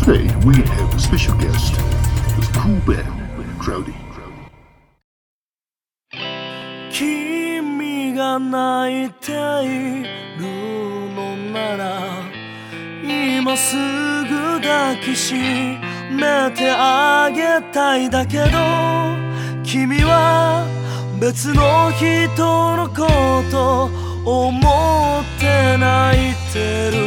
Today we have a special guest, the cool band, Crowdy. 君が泣いているのなら今すぐ抱きしめてあげたいだけど君は別の人のこと思って泣いてる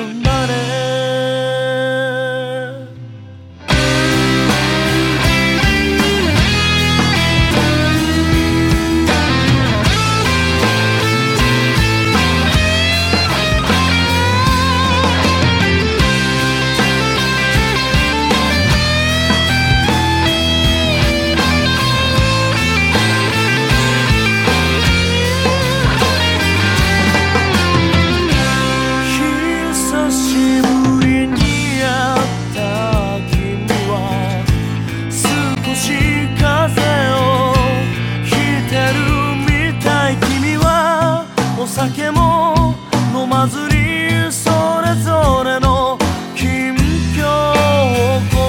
酒も飲まずにそれぞれの近況を告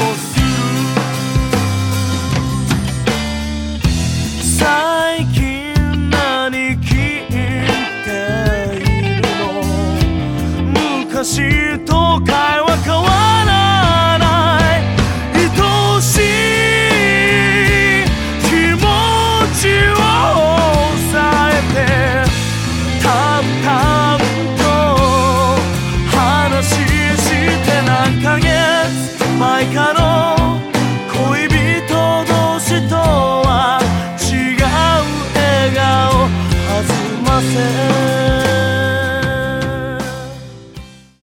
をする最近何聞いているの昔と